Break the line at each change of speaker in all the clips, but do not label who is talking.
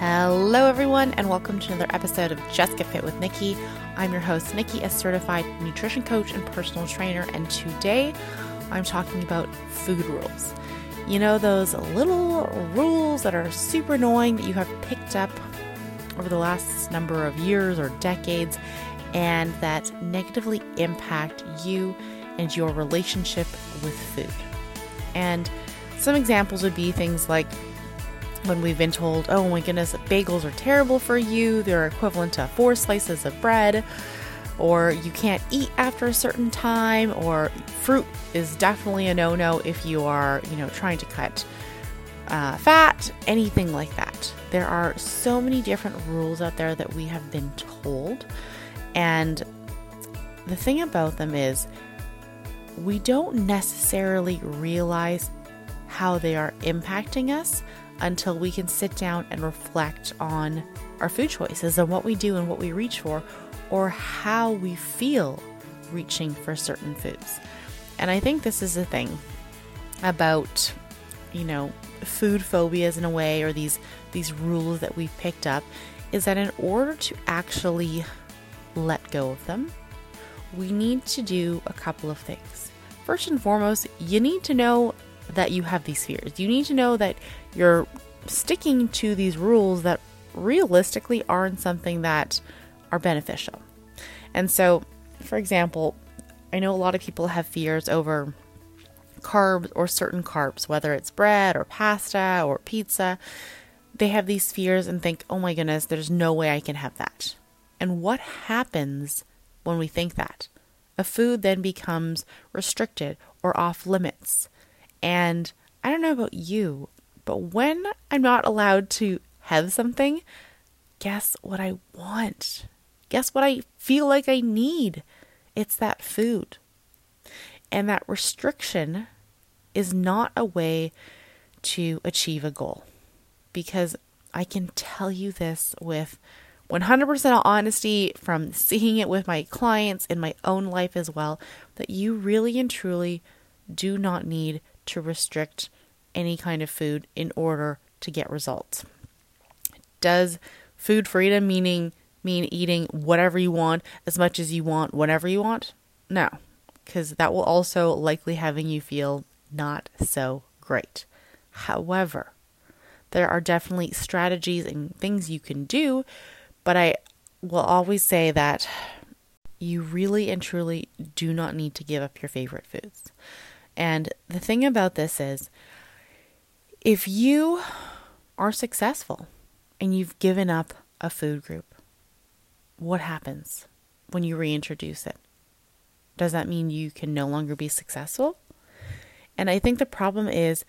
Hello, everyone, and welcome to another episode of Just Get Fit with Nikki. I'm your host, Nikki, a certified nutrition coach and personal trainer, and today I'm talking about food rules. You know, those little rules that are super annoying that you have picked up over the last number of years or decades and that negatively impact you and your relationship with food. And some examples would be things like when we've been told, oh my goodness, bagels are terrible for you, they're equivalent to four slices of bread, or you can't eat after a certain time, or fruit is definitely a no no if you are, you know, trying to cut uh, fat, anything like that. There are so many different rules out there that we have been told, and the thing about them is we don't necessarily realize how they are impacting us until we can sit down and reflect on our food choices and what we do and what we reach for, or how we feel reaching for certain foods. And I think this is the thing about, you know, food phobias in a way, or these these rules that we've picked up, is that in order to actually let go of them, we need to do a couple of things. First and foremost, you need to know that you have these fears. You need to know that you're sticking to these rules that realistically aren't something that are beneficial. And so, for example, I know a lot of people have fears over carbs or certain carbs, whether it's bread or pasta or pizza. They have these fears and think, oh my goodness, there's no way I can have that. And what happens when we think that? A food then becomes restricted or off limits. And I don't know about you, but when I'm not allowed to have something, guess what I want? Guess what I feel like I need? It's that food. And that restriction is not a way to achieve a goal. Because I can tell you this with 100% honesty from seeing it with my clients in my own life as well that you really and truly do not need to restrict any kind of food in order to get results. Does food freedom meaning mean eating whatever you want as much as you want whenever you want? No, because that will also likely having you feel not so great. However, there are definitely strategies and things you can do, but I will always say that you really and truly do not need to give up your favorite foods. And the thing about this is, if you are successful and you've given up a food group, what happens when you reintroduce it? Does that mean you can no longer be successful? And I think the problem is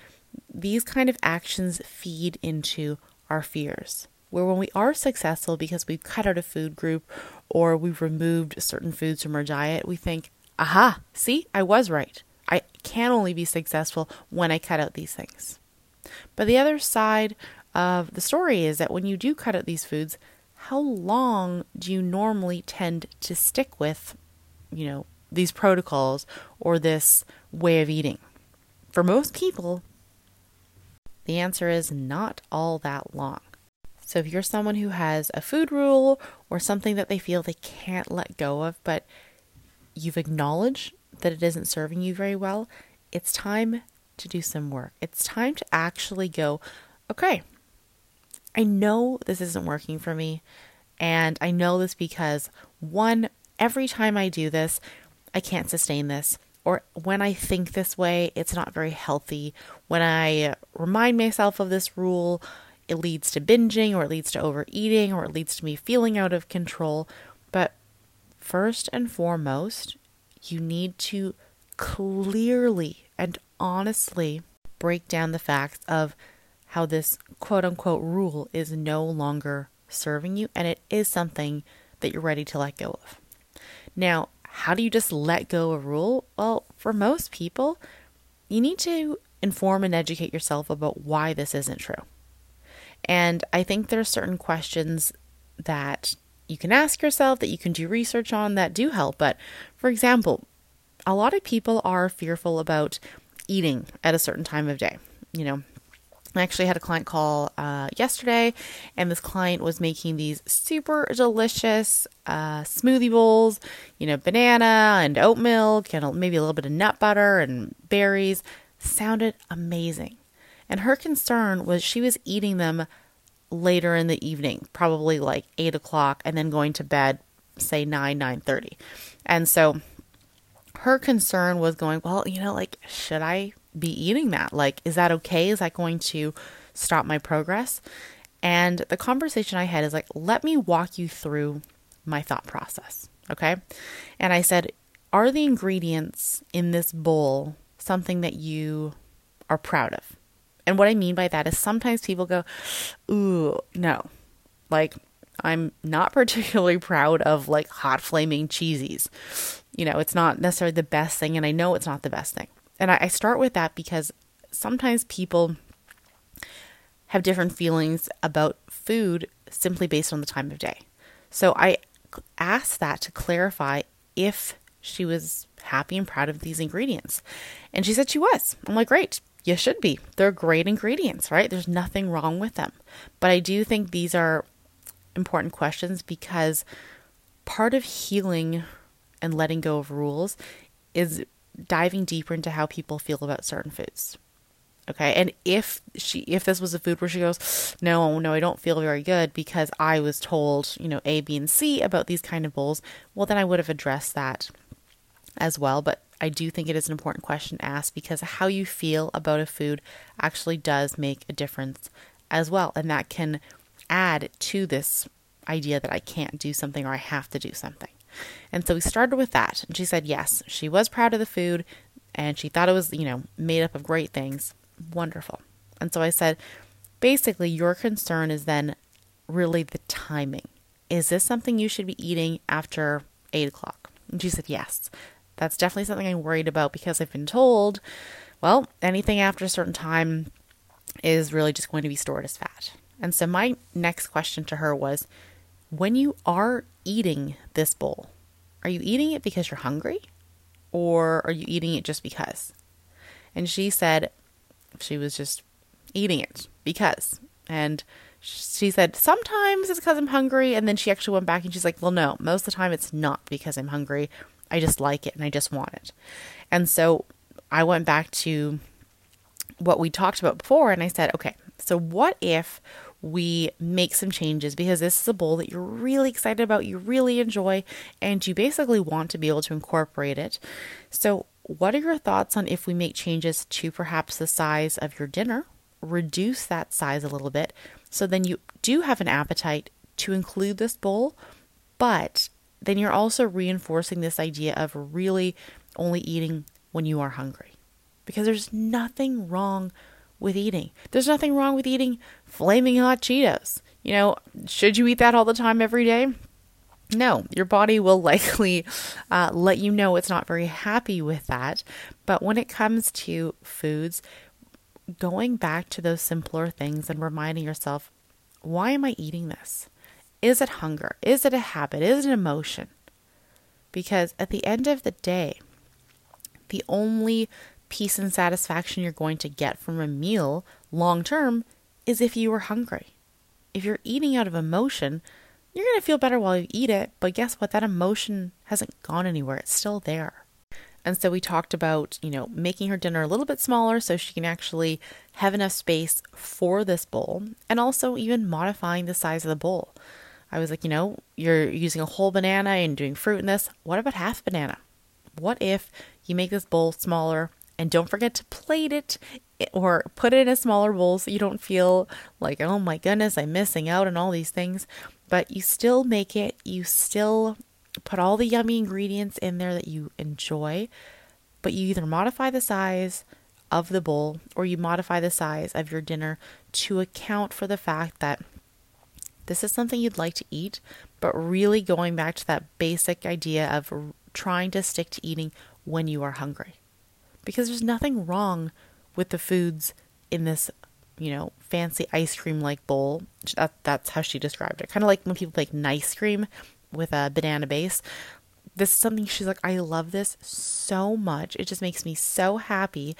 these kind of actions feed into our fears. Where when we are successful because we've cut out a food group or we've removed certain foods from our diet, we think, aha, see, I was right. I can only be successful when I cut out these things. But the other side of the story is that when you do cut out these foods, how long do you normally tend to stick with, you know, these protocols or this way of eating? For most people, the answer is not all that long. So if you're someone who has a food rule or something that they feel they can't let go of, but you've acknowledged that it isn't serving you very well, it's time to do some work. It's time to actually go, okay, I know this isn't working for me. And I know this because one, every time I do this, I can't sustain this. Or when I think this way, it's not very healthy. When I remind myself of this rule, it leads to binging or it leads to overeating or it leads to me feeling out of control. But first and foremost, you need to clearly and honestly break down the facts of how this quote unquote rule is no longer serving you and it is something that you're ready to let go of. Now, how do you just let go of a rule? Well, for most people, you need to inform and educate yourself about why this isn't true. And I think there are certain questions that you can ask yourself, that you can do research on that do help. But for example, a lot of people are fearful about eating at a certain time of day. You know, I actually had a client call uh, yesterday, and this client was making these super delicious uh, smoothie bowls, you know, banana and oat milk, and maybe a little bit of nut butter and berries. Sounded amazing. And her concern was she was eating them later in the evening, probably like eight o'clock, and then going to bed, say nine, nine thirty. And so her concern was going, well, you know, like, should I be eating that? Like, is that okay? Is that going to stop my progress? And the conversation I had is like, let me walk you through my thought process. Okay. And I said, are the ingredients in this bowl something that you are proud of? And what I mean by that is sometimes people go, ooh, no. Like, I'm not particularly proud of like hot flaming cheesies. You know, it's not necessarily the best thing, and I know it's not the best thing. And I, I start with that because sometimes people have different feelings about food simply based on the time of day. So I asked that to clarify if she was happy and proud of these ingredients. And she said she was. I'm like, great, you should be. They're great ingredients, right? There's nothing wrong with them. But I do think these are important questions because part of healing and letting go of rules is diving deeper into how people feel about certain foods. Okay. And if she if this was a food where she goes, No, no, I don't feel very good because I was told, you know, A, B, and C about these kind of bowls, well then I would have addressed that as well. But I do think it is an important question to ask because how you feel about a food actually does make a difference as well. And that can add to this idea that I can't do something or I have to do something. And so we started with that. And she said, yes, she was proud of the food and she thought it was, you know, made up of great things. Wonderful. And so I said, basically, your concern is then really the timing. Is this something you should be eating after eight o'clock? And she said, yes. That's definitely something I'm worried about because I've been told, well, anything after a certain time is really just going to be stored as fat. And so my next question to her was, when you are eating this bowl, are you eating it because you're hungry or are you eating it just because? And she said she was just eating it because. And she said, sometimes it's because I'm hungry. And then she actually went back and she's like, well, no, most of the time it's not because I'm hungry. I just like it and I just want it. And so I went back to what we talked about before and I said, okay, so what if we make some changes because this is a bowl that you're really excited about, you really enjoy, and you basically want to be able to incorporate it. So, what are your thoughts on if we make changes to perhaps the size of your dinner, reduce that size a little bit, so then you do have an appetite to include this bowl, but then you're also reinforcing this idea of really only eating when you are hungry. Because there's nothing wrong with eating. There's nothing wrong with eating flaming hot Cheetos. You know, should you eat that all the time every day? No, your body will likely uh, let you know it's not very happy with that. But when it comes to foods, going back to those simpler things and reminding yourself, why am I eating this? Is it hunger? Is it a habit? Is it an emotion? Because at the end of the day, the only peace and satisfaction you're going to get from a meal long term is if you are hungry. If you're eating out of emotion, you're going to feel better while you eat it, but guess what? That emotion hasn't gone anywhere. It's still there. And so we talked about, you know, making her dinner a little bit smaller so she can actually have enough space for this bowl and also even modifying the size of the bowl. I was like, you know, you're using a whole banana and doing fruit in this. What about half banana? What if you make this bowl smaller and don't forget to plate it or put it in a smaller bowl so you don't feel like, oh my goodness, I'm missing out on all these things. But you still make it, you still put all the yummy ingredients in there that you enjoy, but you either modify the size of the bowl or you modify the size of your dinner to account for the fact that this is something you'd like to eat, but really going back to that basic idea of trying to stick to eating when you are hungry because there's nothing wrong with the foods in this, you know, fancy ice cream like bowl. That, that's how she described it. Kind of like when people make nice cream with a banana base. This is something she's like, I love this so much. It just makes me so happy.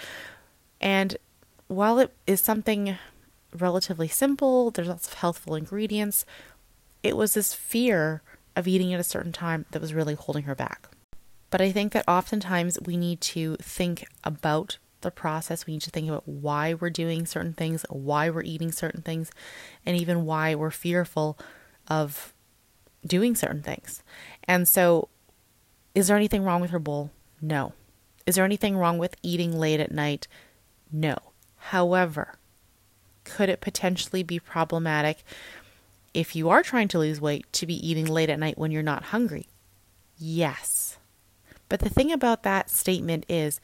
And while it is something relatively simple, there's lots of healthful ingredients. It was this fear of eating at a certain time that was really holding her back. But I think that oftentimes we need to think about the process. We need to think about why we're doing certain things, why we're eating certain things, and even why we're fearful of doing certain things. And so, is there anything wrong with her bowl? No. Is there anything wrong with eating late at night? No. However, could it potentially be problematic if you are trying to lose weight to be eating late at night when you're not hungry? Yes. But the thing about that statement is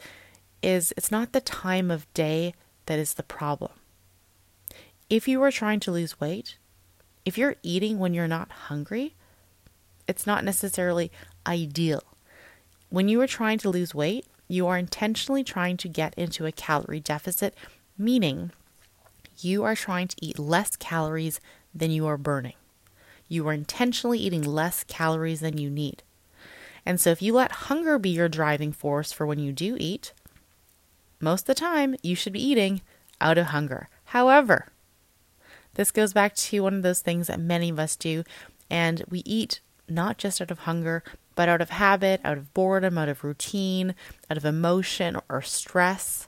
is it's not the time of day that is the problem. If you are trying to lose weight, if you're eating when you're not hungry, it's not necessarily ideal. When you are trying to lose weight, you are intentionally trying to get into a calorie deficit, meaning you are trying to eat less calories than you are burning. You are intentionally eating less calories than you need. And so, if you let hunger be your driving force for when you do eat, most of the time you should be eating out of hunger. However, this goes back to one of those things that many of us do, and we eat not just out of hunger, but out of habit, out of boredom, out of routine, out of emotion or stress.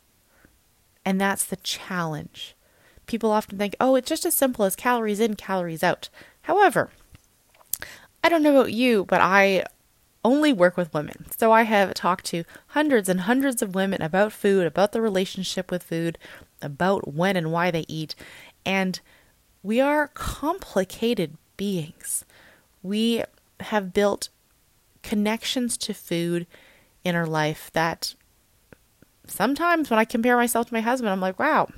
And that's the challenge. People often think, oh, it's just as simple as calories in, calories out. However, I don't know about you, but I only work with women. So I have talked to hundreds and hundreds of women about food, about the relationship with food, about when and why they eat. And we are complicated beings. We have built connections to food in our life that sometimes when I compare myself to my husband, I'm like, wow,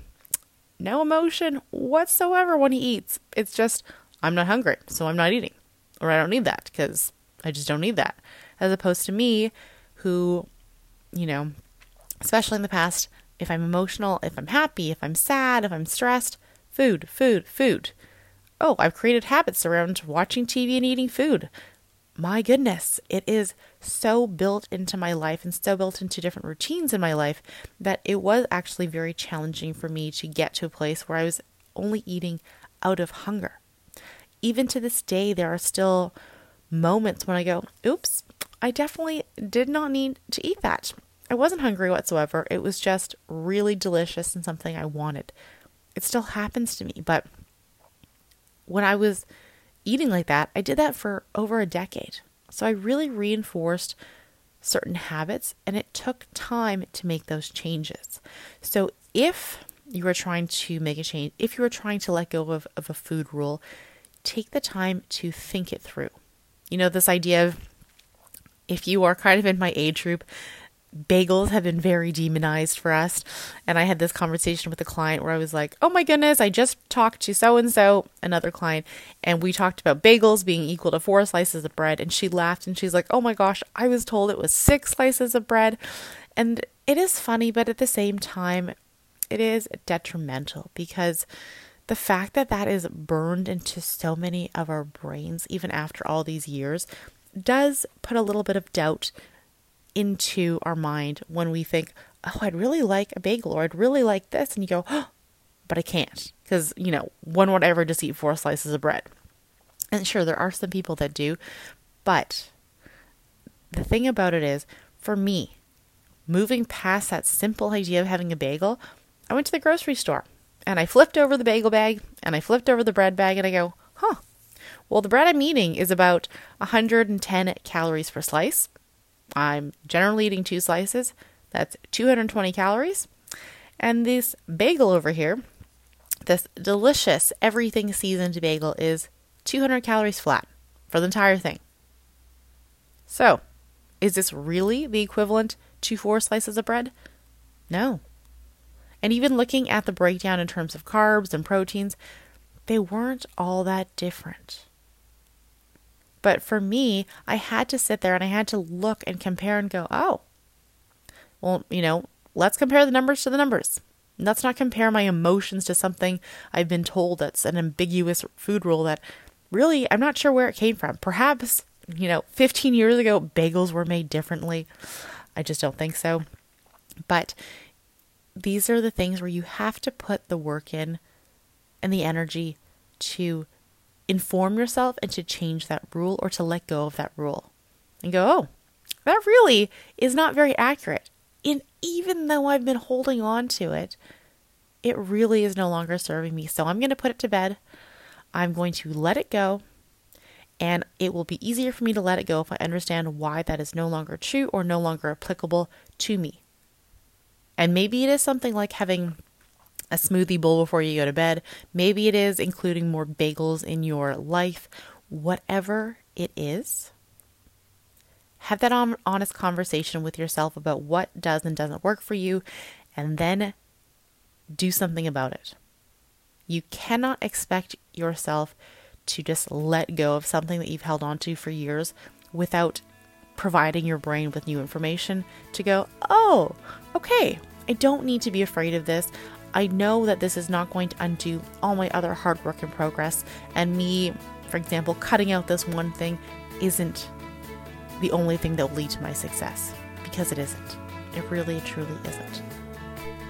no emotion whatsoever when he eats. It's just, I'm not hungry, so I'm not eating. Or I don't need that because I just don't need that. As opposed to me, who, you know, especially in the past, if I'm emotional, if I'm happy, if I'm sad, if I'm stressed, food, food, food. Oh, I've created habits around watching TV and eating food my goodness, it is so built into my life and so built into different routines in my life that it was actually very challenging for me to get to a place where I was only eating out of hunger. Even to this day, there are still moments when I go, oops, I definitely did not need to eat that. I wasn't hungry whatsoever. It was just really delicious and something I wanted. It still happens to me, but when I was eating like that, I did that for over a decade. So I really reinforced certain habits and it took time to make those changes. So if you are trying to make a change, if you are trying to let go of, of a food rule, take the time to think it through. You know, this idea of if you are kind of in my age group, bagels have been very demonized for us. And I had this conversation with a client where I was like, oh my goodness, I just talked to so and so, another client, and we talked about bagels being equal to four slices of bread. And she laughed and she's like, oh my gosh, I was told it was six slices of bread. And it is funny, but at the same time, it is detrimental because the fact that that is burned into so many of our brains, even after all these years, does put a little bit of doubt into our mind when we think, oh, I'd really like a bagel or I'd really like this. And you go, oh, but I can't because, you know, one would ever just eat four slices of bread. And sure, there are some people that do, but the thing about it is, for me, moving past that simple idea of having a bagel, I went to the grocery store and I flipped over the bagel bag and I flipped over the bread bag and I go, huh, well, the bread I'm eating is about 110 calories per slice. I'm generally eating two slices. That's 220 calories. And this bagel over here, this delicious everything seasoned bagel, is 200 calories flat for the entire thing. So, is this really the equivalent to four slices of bread? No. And even looking at the breakdown in terms of carbs and proteins, they weren't all that different. But for me, I had to sit there and I had to look and compare and go, oh, well, you know, let's compare the numbers to the numbers. Let's not compare my emotions to something I've been told that's an ambiguous food rule that really I'm not sure where it came from. Perhaps, you know, 15 years ago, bagels were made differently. I just don't think so. But these are the things where you have to put the work in and the energy to inform yourself and to change that rule or to let go of that rule and go, oh, that really is not very accurate. And even though I've been holding on to it, it really is no longer serving me. So I'm going to put it to bed. I'm going to let it go. And it will be easier for me to let it go if I understand why that is no longer true or no longer applicable to me. And maybe it is something like having a smoothie bowl before you go to bed. Maybe it is including more bagels in your life. Whatever it is, have that honest conversation with yourself about what does and doesn't work for you, and then do something about it. You cannot expect yourself to just let go of something that you've held on to for years without providing your brain with new information to go, oh, okay, I don't need to be afraid of this. I know that this is not going to undo all my other hard work and progress. And me, for example, cutting out this one thing isn't the only thing that will lead to my success because it isn't. It really, truly isn't.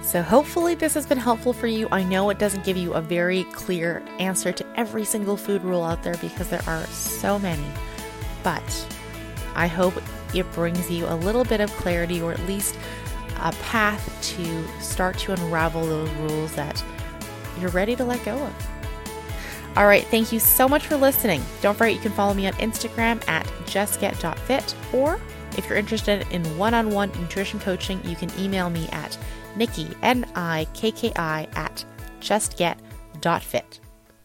So, hopefully, this has been helpful for you. I know it doesn't give you a very clear answer to every single food rule out there because there are so many, but I hope it brings you a little bit of clarity or at least a path to start to unravel those rules that you're ready to let go of. All right, thank you so much for listening. Don't forget you can follow me on Instagram at justget.fit, or if you're interested in one on one nutrition coaching, you can email me at Nikki, N I K K I, at justget.fit.